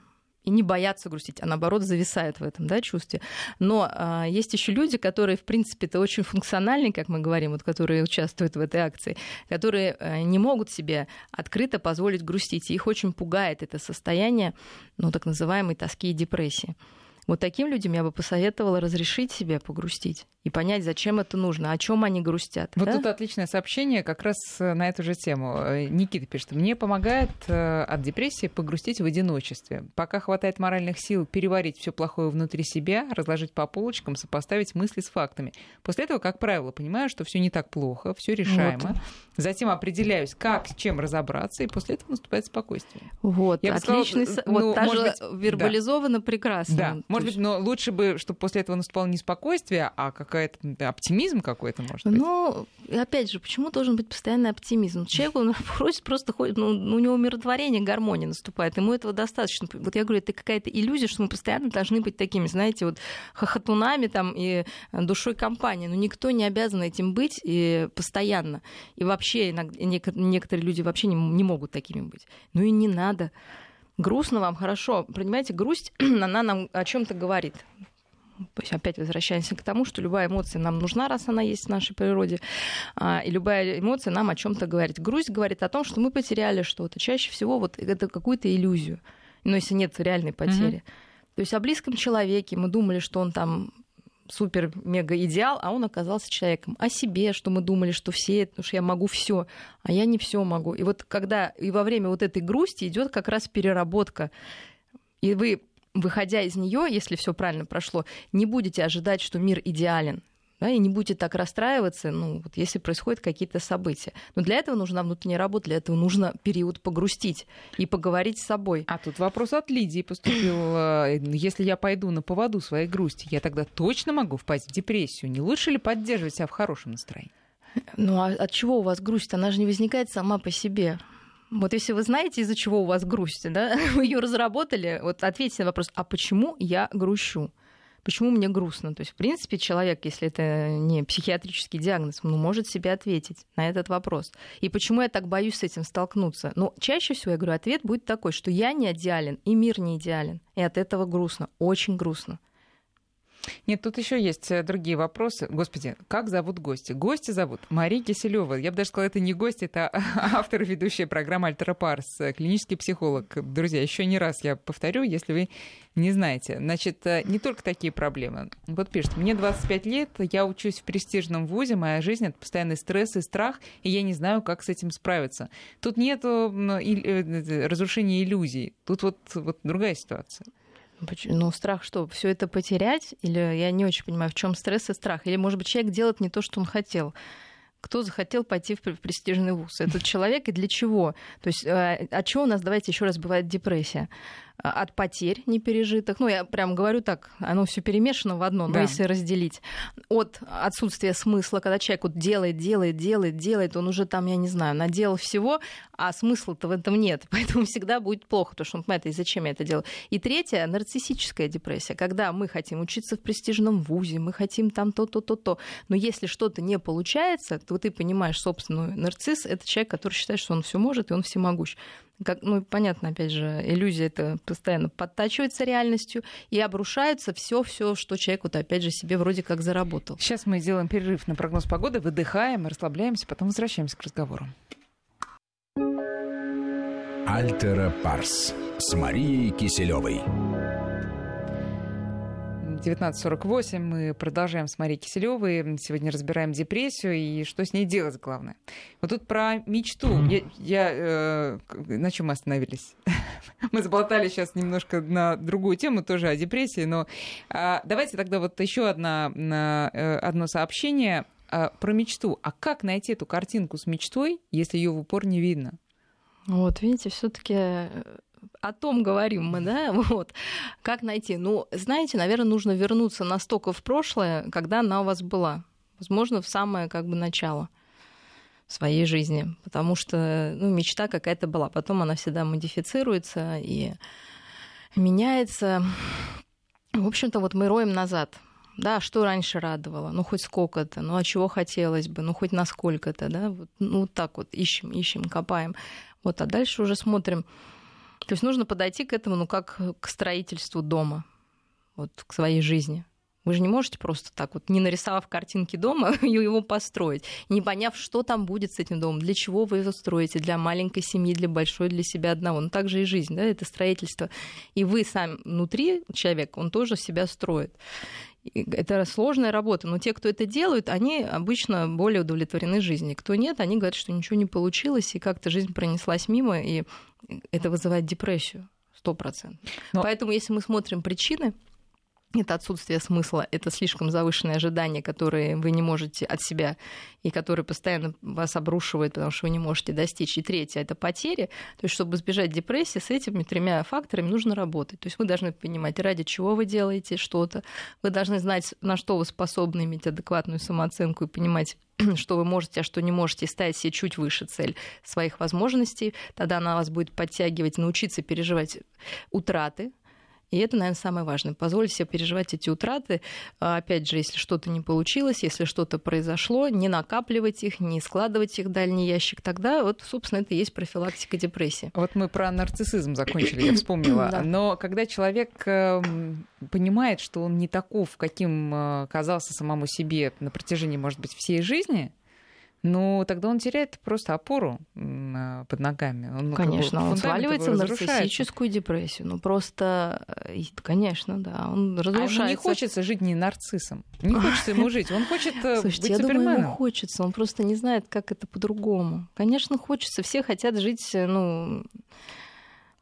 B: и не боятся грустить, а наоборот зависают в этом да, чувстве. Но а, есть еще люди, которые, в принципе, это очень функциональные, как мы говорим, вот, которые участвуют в этой акции, которые а, не могут себе открыто позволить грустить. И их очень пугает это состояние, ну, так называемой тоски и депрессии. Вот таким людям я бы посоветовала разрешить себе погрустить и понять, зачем это нужно, о чем они грустят.
A: Вот
B: да?
A: тут отличное сообщение как раз э, на эту же тему. Э, Никита пишет, мне помогает э, от депрессии погрустить в одиночестве. Пока хватает моральных сил переварить все плохое внутри себя, разложить по полочкам, сопоставить мысли с фактами. После этого, как правило, понимаю, что все не так плохо, все решаемо. Вот. Затем определяюсь, как с чем разобраться, и после этого наступает спокойствие.
B: Вот, я отличный. Сказала, вот ну, даже быть, вербализовано да. прекрасно.
A: Да, может быть, но лучше бы, чтобы после этого наступало не спокойствие, а как какой-то оптимизм какой-то, может быть?
B: Ну, опять же, почему должен быть постоянный оптимизм? Человек, он просит просто ходит, ну, у него умиротворение, гармония наступает, ему этого достаточно. Вот я говорю, это какая-то иллюзия, что мы постоянно должны быть такими, знаете, вот хохотунами там и душой компании. Но никто не обязан этим быть и постоянно. И вообще иногда, некоторые люди вообще не, не могут такими быть. Ну и не надо. Грустно вам, хорошо. Понимаете, грусть, она нам о чем-то говорит опять возвращаемся к тому, что любая эмоция нам нужна, раз она есть в нашей природе, а, и любая эмоция нам о чем-то говорит. Грусть говорит о том, что мы потеряли что-то. Чаще всего вот это какую-то иллюзию, но если нет реальной потери. Mm-hmm. То есть о близком человеке мы думали, что он там супер-мега идеал, а он оказался человеком. О себе, что мы думали, что все, потому что я могу все, а я не все могу. И вот когда и во время вот этой грусти идет как раз переработка, и вы выходя из нее, если все правильно прошло, не будете ожидать, что мир идеален. Да, и не будете так расстраиваться, ну, вот если происходят какие-то события. Но для этого нужна внутренняя работа, для этого нужно период погрустить и поговорить с собой.
A: А тут вопрос от Лидии поступил. Э, если я пойду на поводу своей грусти, я тогда точно могу впасть в депрессию. Не лучше ли поддерживать себя в хорошем настроении?
B: Ну а от чего у вас грусть? Она же не возникает сама по себе. Вот если вы знаете, из-за чего у вас грусть, да, вы ее разработали, вот ответьте на вопрос, а почему я грущу? Почему мне грустно? То есть, в принципе, человек, если это не психиатрический диагноз, ну, может себе ответить на этот вопрос. И почему я так боюсь с этим столкнуться? Ну, чаще всего, я говорю, ответ будет такой, что я не идеален, и мир не идеален. И от этого грустно, очень грустно.
A: Нет, тут еще есть э, другие вопросы. Господи, как зовут гости? Гости зовут Мария Киселева. Я бы даже сказала, это не гость, это автор и ведущая программы Альтера Парс, э, клинический психолог. Друзья, еще не раз я повторю, если вы не знаете. Значит, э, не только такие проблемы. Вот пишет, мне 25 лет, я учусь в престижном вузе, моя жизнь — это постоянный стресс и страх, и я не знаю, как с этим справиться. Тут нет разрушения иллюзий, тут вот, вот другая ситуация.
B: Ну, страх что? Все это потерять? Или я не очень понимаю, в чем стресс и страх? Или, может быть, человек делает не то, что он хотел? кто захотел пойти в престижный вуз. Этот человек и для чего? То есть э, от чего у нас, давайте еще раз, бывает депрессия? А, от потерь непережитых. Ну, я прям говорю так, оно все перемешано в одно, но да. если разделить. От отсутствия смысла, когда человек вот делает, делает, делает, делает, он уже там, я не знаю, наделал всего, а смысла-то в этом нет. Поэтому всегда будет плохо, потому что он понимает, и зачем я это делаю. И третье, нарциссическая депрессия, когда мы хотим учиться в престижном вузе, мы хотим там то-то, то-то, но если что-то не получается, то ты понимаешь собственную нарцисс, это человек, который считает, что он все может, и он всемогущ как, ну, понятно, опять же, иллюзия это постоянно подтачивается реальностью и обрушается все, все, что человек вот опять же себе вроде как заработал.
A: Сейчас мы сделаем перерыв на прогноз погоды, выдыхаем, расслабляемся, потом возвращаемся к разговору.
C: Альтера Парс с Марией Киселевой.
A: 19.48. Мы продолжаем с Марией Киселевой. Сегодня разбираем депрессию и что с ней делать, главное. Вот тут про мечту. Я, я э, на чем мы остановились? мы заболтали сейчас немножко на другую тему, тоже о депрессии, но э, давайте тогда вот еще одна, э, одно сообщение э, про мечту. А как найти эту картинку с мечтой, если ее в упор не видно?
B: Вот, видите, все-таки э, о том говорим мы, да, вот. Как найти? Ну, знаете, наверное, нужно вернуться настолько в прошлое, когда она у вас была. Возможно, в самое как бы начало своей жизни, потому что ну, мечта какая-то была. Потом она всегда модифицируется и меняется. В общем-то, вот мы роем назад. Да, что раньше радовало? Ну, хоть сколько-то, ну, а чего хотелось бы? Ну, хоть насколько-то, да? Вот, ну, вот так вот ищем, ищем, копаем. Вот, а дальше уже смотрим, то есть нужно подойти к этому, ну, как к строительству дома, вот к своей жизни. Вы же не можете просто так вот, не нарисовав картинки дома, его построить, не поняв, что там будет с этим домом, для чего вы его строите, для маленькой семьи, для большой, для себя одного. Ну, так же и жизнь, да, это строительство. И вы сам внутри, человек, он тоже себя строит. Это сложная работа, но те, кто это делают, они обычно более удовлетворены жизнью. Кто нет, они говорят, что ничего не получилось, и как-то жизнь пронеслась мимо, и это вызывает депрессию. Сто процентов. Но... Поэтому, если мы смотрим причины, это отсутствие смысла, это слишком завышенные ожидания, которые вы не можете от себя и которые постоянно вас обрушивают, потому что вы не можете достичь. И третье это потери. То есть, чтобы избежать депрессии, с этими тремя факторами нужно работать. То есть вы должны понимать, ради чего вы делаете что-то. Вы должны знать, на что вы способны, иметь адекватную самооценку и понимать, что вы можете, а что не можете, ставить себе чуть выше цель своих возможностей. Тогда она вас будет подтягивать, научиться переживать утраты, и это, наверное, самое важное. Позволить себе переживать эти утраты. А, опять же, если что-то не получилось, если что-то произошло, не накапливать их, не складывать их в дальний ящик, тогда вот, собственно, это и есть профилактика депрессии.
A: Вот мы про нарциссизм закончили, я вспомнила. Но когда человек эм, понимает, что он не таков, каким э, казался самому себе на протяжении, может быть, всей жизни, ну, тогда он теряет просто опору под ногами.
B: Он, конечно, он сваливается в нарциссическую депрессию. Ну, просто, э, конечно, да, он разрушается. А ему
A: не хочется жить не нарциссом. Не хочется ему жить. Он хочет э,
B: Слушайте,
A: быть
B: я
A: суперменом.
B: думаю, ему хочется. Он просто не знает, как это по-другому. Конечно, хочется. Все хотят жить, э, ну,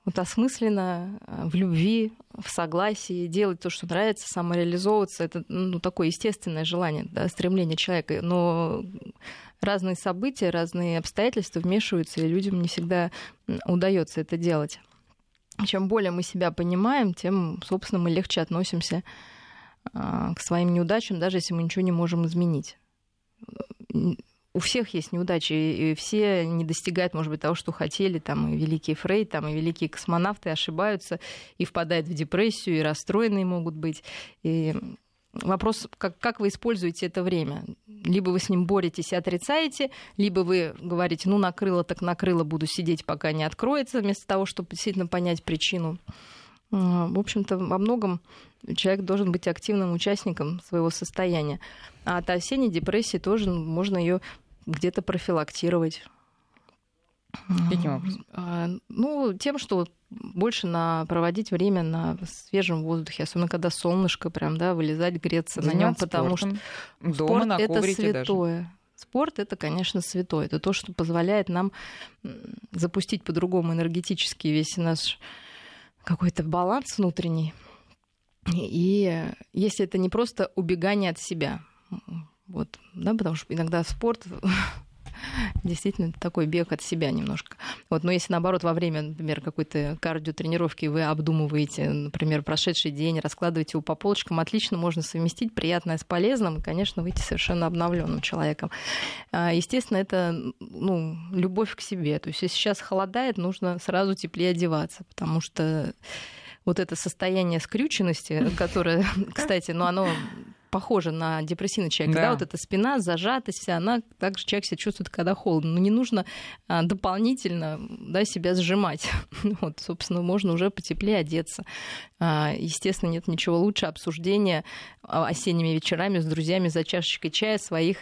B: вот осмысленно, в любви, в согласии, делать то, что нравится, самореализовываться. Это ну, такое естественное желание, да, стремление человека. Но разные события, разные обстоятельства вмешиваются, и людям не всегда удается это делать. Чем более мы себя понимаем, тем, собственно, мы легче относимся а, к своим неудачам, даже если мы ничего не можем изменить. У всех есть неудачи, и все не достигают, может быть, того, что хотели. Там и великий Фрейд, там и великие космонавты ошибаются и впадают в депрессию, и расстроенные могут быть. И Вопрос, как, как вы используете это время. Либо вы с ним боретесь и отрицаете, либо вы говорите, ну, накрыло так накрыло, буду сидеть, пока не откроется, вместо того, чтобы действительно понять причину. А, в общем-то, во многом человек должен быть активным участником своего состояния. А от осенней депрессии тоже можно ее где-то профилактировать.
A: Каким образом?
B: А, ну, тем, что больше на проводить время на свежем воздухе, особенно когда солнышко прям, да, вылезать, греться
A: Заняться
B: на нем, потому
A: спортом.
B: что
A: Дома,
B: спорт
A: на
B: это святое.
A: Даже.
B: Спорт это, конечно, святое. Это то, что позволяет нам запустить по-другому энергетически весь наш какой-то баланс внутренний. И если это не просто убегание от себя, вот, да, потому что иногда спорт действительно такой бег от себя немножко. Вот, но если наоборот во время, например, какой-то кардиотренировки вы обдумываете, например, прошедший день, раскладываете его по полочкам, отлично можно совместить приятное с полезным и, конечно, выйти совершенно обновленным человеком. А, естественно, это ну, любовь к себе. То есть, если сейчас холодает, нужно сразу теплее одеваться, потому что вот это состояние скрюченности, которое, кстати, ну, оно похоже на депрессивный человек. Да. да, вот эта спина, зажатость вся, она также человек себя чувствует, когда холодно. Но не нужно а, дополнительно да, себя сжимать. Вот, собственно, можно уже потеплее одеться. А, естественно, нет ничего лучше обсуждения а, осенними вечерами с друзьями за чашечкой чая своих,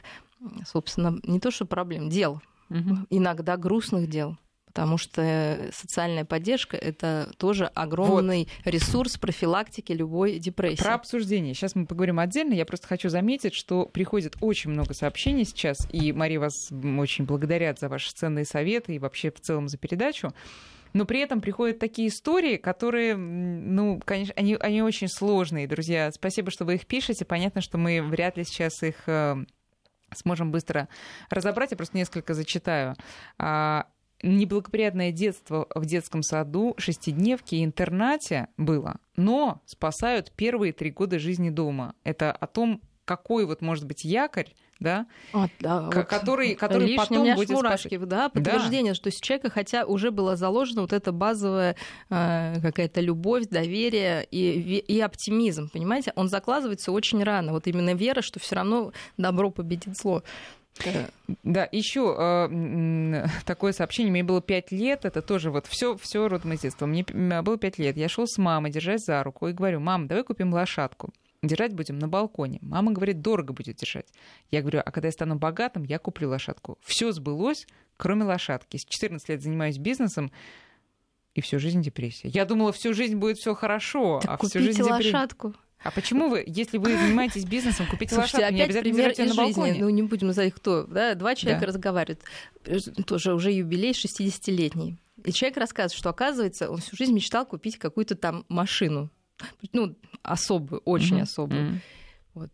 B: собственно, не то что проблем, дел. Угу. Иногда грустных дел потому что социальная поддержка это тоже огромный вот. ресурс профилактики любой депрессии.
A: Про обсуждение. Сейчас мы поговорим отдельно. Я просто хочу заметить, что приходит очень много сообщений сейчас, и Мария вас очень благодарят за ваши ценные советы и вообще в целом за передачу. Но при этом приходят такие истории, которые, ну, конечно, они, они очень сложные, друзья. Спасибо, что вы их пишете. Понятно, что мы вряд ли сейчас их э, сможем быстро разобрать. Я просто несколько зачитаю. Неблагоприятное детство в детском саду, шестидневки и интернате было, но спасают первые три года жизни дома. Это о том, какой вот может быть якорь, да,
B: а, да
A: вот который, который
B: лишние
A: потом
B: у меня
A: будет
B: мурашки, да, подтверждение, да. что есть человека, хотя уже была заложена вот эта базовая э, какая-то любовь, доверие и, и оптимизм, понимаете, он закладывается очень рано, вот именно вера, что все равно добро победит зло.
A: Да, еще э, такое сообщение. Мне было пять лет. Это тоже вот все, все родом из детства. Мне было пять лет. Я шел с мамой, держась за руку, и говорю: мам, давай купим лошадку. Держать будем на балконе. Мама говорит, дорого будет держать. Я говорю, а когда я стану богатым, я куплю лошадку. Все сбылось, кроме лошадки. С 14 лет занимаюсь бизнесом, и всю жизнь депрессия. Я думала, всю жизнь будет все хорошо,
B: так
A: а всю жизнь
B: депрессия. лошадку.
A: А почему вы, если вы занимаетесь бизнесом, купите Слушайте, лошадку, не обязательно
B: пример
A: из
B: на
A: балконе?
B: Жизни. Ну, не будем называть кто. Да? Два человека да. разговаривают. Тоже уже юбилей 60-летний. И человек рассказывает, что, оказывается, он всю жизнь мечтал купить какую-то там машину. Ну, особую, очень mm-hmm. особую. Mm-hmm. Вот.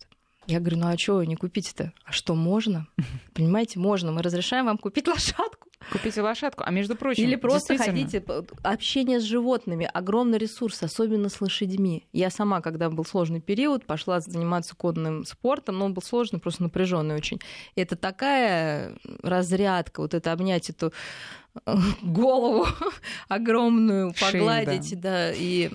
B: Я говорю, ну а что вы не купите-то? А что, можно? Понимаете, можно. Мы разрешаем вам купить лошадку.
A: Купите лошадку, а между прочим...
B: Или просто ходите, общение с животными, огромный ресурс, особенно с лошадьми. Я сама, когда был сложный период, пошла заниматься конным спортом, но он был сложный, просто напряженный очень. И это такая разрядка, вот это обнять эту э, голову огромную, погладить, Шею, да. да, и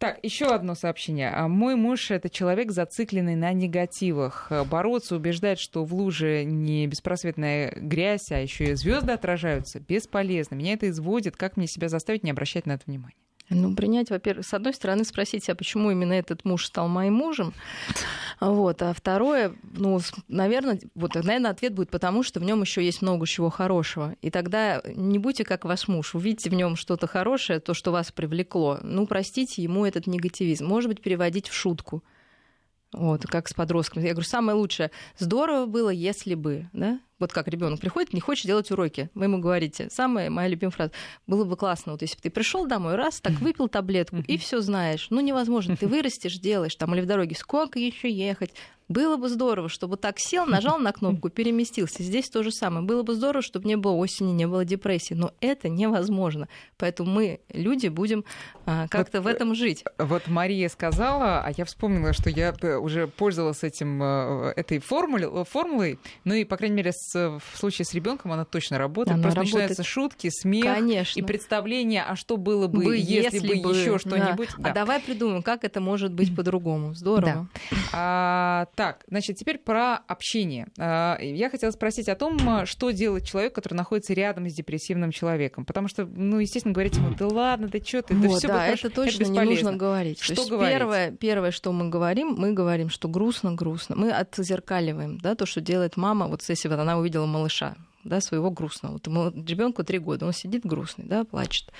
A: так, еще одно сообщение. А мой муж это человек, зацикленный на негативах. Бороться, убеждать, что в луже не беспросветная грязь, а еще и звезды отражаются, бесполезно. Меня это изводит. Как мне себя заставить не обращать на это внимания?
B: Ну, принять, во-первых, с одной стороны, спросить, а почему именно этот муж стал моим мужем? Вот. А второе, ну, наверное, вот, наверное, ответ будет потому, что в нем еще есть много чего хорошего. И тогда не будьте как ваш муж, увидите в нем что-то хорошее, то, что вас привлекло. Ну, простите ему этот негативизм. Может быть, переводить в шутку. Вот, как с подростками. Я говорю, самое лучшее, здорово было, если бы, да? Вот как ребенок приходит, не хочет делать уроки. Вы ему говорите, самая моя любимая фраза, было бы классно, вот если бы ты пришел домой, раз, так выпил таблетку, и все знаешь. Ну, невозможно, ты вырастешь, делаешь, там, или в дороге, сколько еще ехать, было бы здорово, чтобы так сел, нажал на кнопку, переместился. Здесь то же самое. Было бы здорово, чтобы не было осени, не было депрессии. Но это невозможно. Поэтому мы, люди, будем а, как-то вот, в этом жить.
A: Вот Мария сказала, а я вспомнила, что я э, уже пользовалась этим, э, этой формулой, формулой. Ну и, по крайней мере, с, в случае с ребенком она точно работает. Она Просто работает. начинаются шутки, смех
B: Конечно.
A: и представление, а что было бы, бы если, если бы, еще что-нибудь.
B: Да. Да. А давай придумаем, как это может быть по-другому. Здорово.
A: Да. А, так, значит, теперь про общение. А, я хотела спросить о том, что делать человек, который находится рядом с депрессивным человеком. Потому что, ну, естественно, говорить ему, да ладно, да что ты, да
B: вот,
A: все
B: да, это точно это не нужно говорить.
A: Что говорить?
B: Первое, первое, что мы говорим, мы говорим, что грустно, грустно. Мы отзеркаливаем, да, то, что делает мама, вот если вот она увидела малыша, да, своего грустного. Вот ребенку три года, он сидит грустный, да, плачет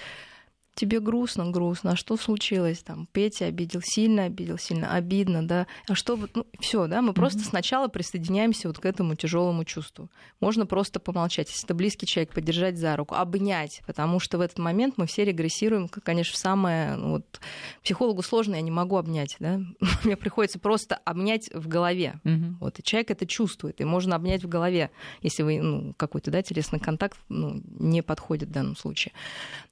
B: тебе грустно, грустно, а что случилось там? Петя обидел, сильно обидел, сильно обидно, да? А что вот, ну, все, да, мы просто mm-hmm. сначала присоединяемся вот к этому тяжелому чувству. Можно просто помолчать, если это близкий человек, поддержать за руку, обнять, потому что в этот момент мы все регрессируем, конечно, в самое, ну, вот, психологу сложно, я не могу обнять, да? Мне приходится просто обнять в голове. Mm-hmm. Вот, и человек это чувствует, и можно обнять в голове, если вы, ну, какой-то, да, телесный контакт, ну, не подходит в данном случае.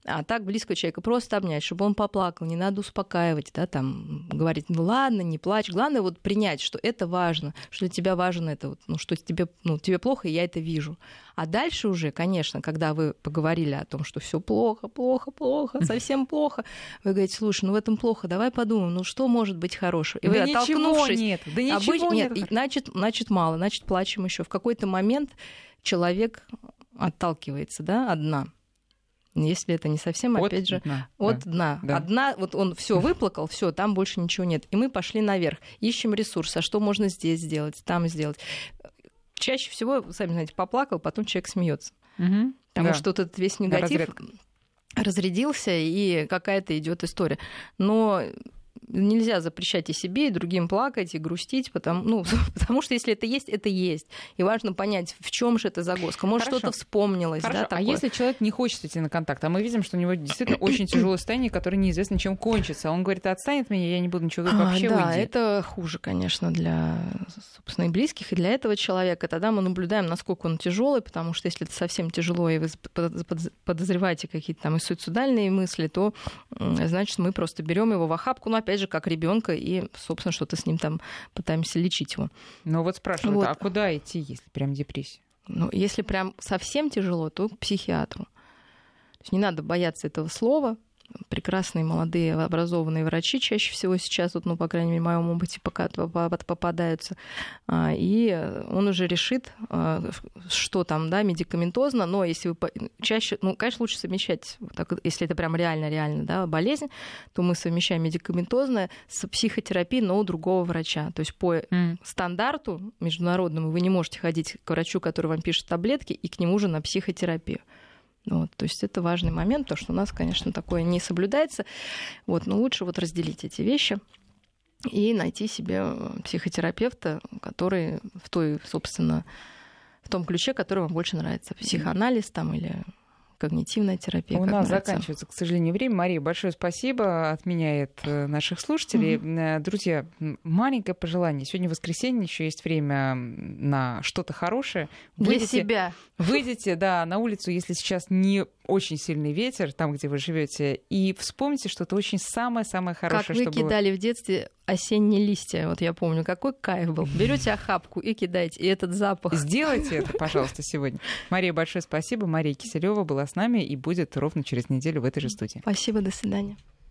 B: А так близкого человека просто обнять, чтобы он поплакал, не надо успокаивать, да, там, говорить, ну ладно, не плачь. Главное вот принять, что это важно, что для тебя важно это, вот, ну, что тебе, ну, тебе плохо, и я это вижу. А дальше уже, конечно, когда вы поговорили о том, что все плохо, плохо, плохо, совсем плохо, вы говорите, слушай, ну в этом плохо, давай подумаем, ну что может быть хорошего?
A: И да вы, оттолкнувшись, нет, да ничего
B: обыч...
A: нет.
B: нет значит, значит, мало, значит, плачем еще. В какой-то момент человек отталкивается, да, одна если это не совсем,
A: от
B: опять же,
A: дна.
B: от
A: да.
B: дна.
A: Да.
B: Одна, вот он все выплакал, все, там больше ничего нет. И мы пошли наверх, ищем ресурс, а что можно здесь сделать, там сделать. Чаще всего, сами знаете, поплакал, потом человек смеется.
A: Угу.
B: Потому
A: Да.
B: что вот этот весь негатив
A: Разрядка.
B: разрядился, и какая-то идет история. Но нельзя запрещать и себе, и другим плакать, и грустить, потому, ну, потому что если это есть, это есть. И важно понять, в чем же это загвоздка. Может,
A: Хорошо.
B: что-то вспомнилось,
A: Хорошо,
B: да,
A: а
B: такое.
A: если человек не хочет идти на контакт, а мы видим, что у него действительно очень тяжелое состояние, которое неизвестно чем кончится, а он говорит, отстань от меня, я не буду ничего говорить,
B: А,
A: вообще
B: да,
A: уйди.
B: это хуже, конечно, для, собственно, и близких, и для этого человека. Тогда мы наблюдаем, насколько он тяжелый, потому что если это совсем тяжело, и вы под- под- подозреваете какие-то там и суицидальные мысли, то значит, мы просто берем его в охапку, ну, опять же, как ребенка, и, собственно, что-то с ним там пытаемся лечить его.
A: Ну вот спрашивают,
B: Вот.
A: а куда идти, если прям депрессия?
B: Ну, если прям совсем тяжело, то к психиатру. То есть не надо бояться этого слова. Прекрасные молодые образованные врачи чаще всего сейчас, вот, ну, по крайней мере, в моем опыте пока попа- попадаются. А, И он уже решит, а, что там, да, медикаментозно, но если вы чаще, ну, конечно, лучше совмещать, так, если это прям реально-реально, да, болезнь, то мы совмещаем медикаментозное с психотерапией, но у другого врача. То есть по стандарту международному вы не можете ходить к врачу, который вам пишет таблетки, и к нему же на психотерапию. Вот, то есть это важный момент, потому что у нас, конечно, такое не соблюдается. Вот, но лучше вот разделить эти вещи и найти себе э, психотерапевта, который в той, собственно, в том ключе, который вам больше нравится. Психоанализ там или когнитивная терапия.
A: У нас
B: нравится.
A: заканчивается, к сожалению, время. Мария, большое спасибо. Отменяет э, наших слушателей. Э, Друзья, маленькое пожелание. Сегодня воскресенье, еще есть время на что-то хорошее.
B: Для
A: Выйдите-
B: себя.
A: Выйдите, да, на улицу, если сейчас не очень сильный ветер, там, где вы живете, и вспомните что-то очень самое-самое хорошее,
B: как вы
A: что было.
B: кидали в детстве осенние листья, вот я помню, какой кайф был. Берете охапку и кидаете, и этот запах.
A: Сделайте это, пожалуйста, сегодня. Мария, большое спасибо. Мария Киселева была с нами и будет ровно через неделю в этой же студии.
B: Спасибо, до свидания.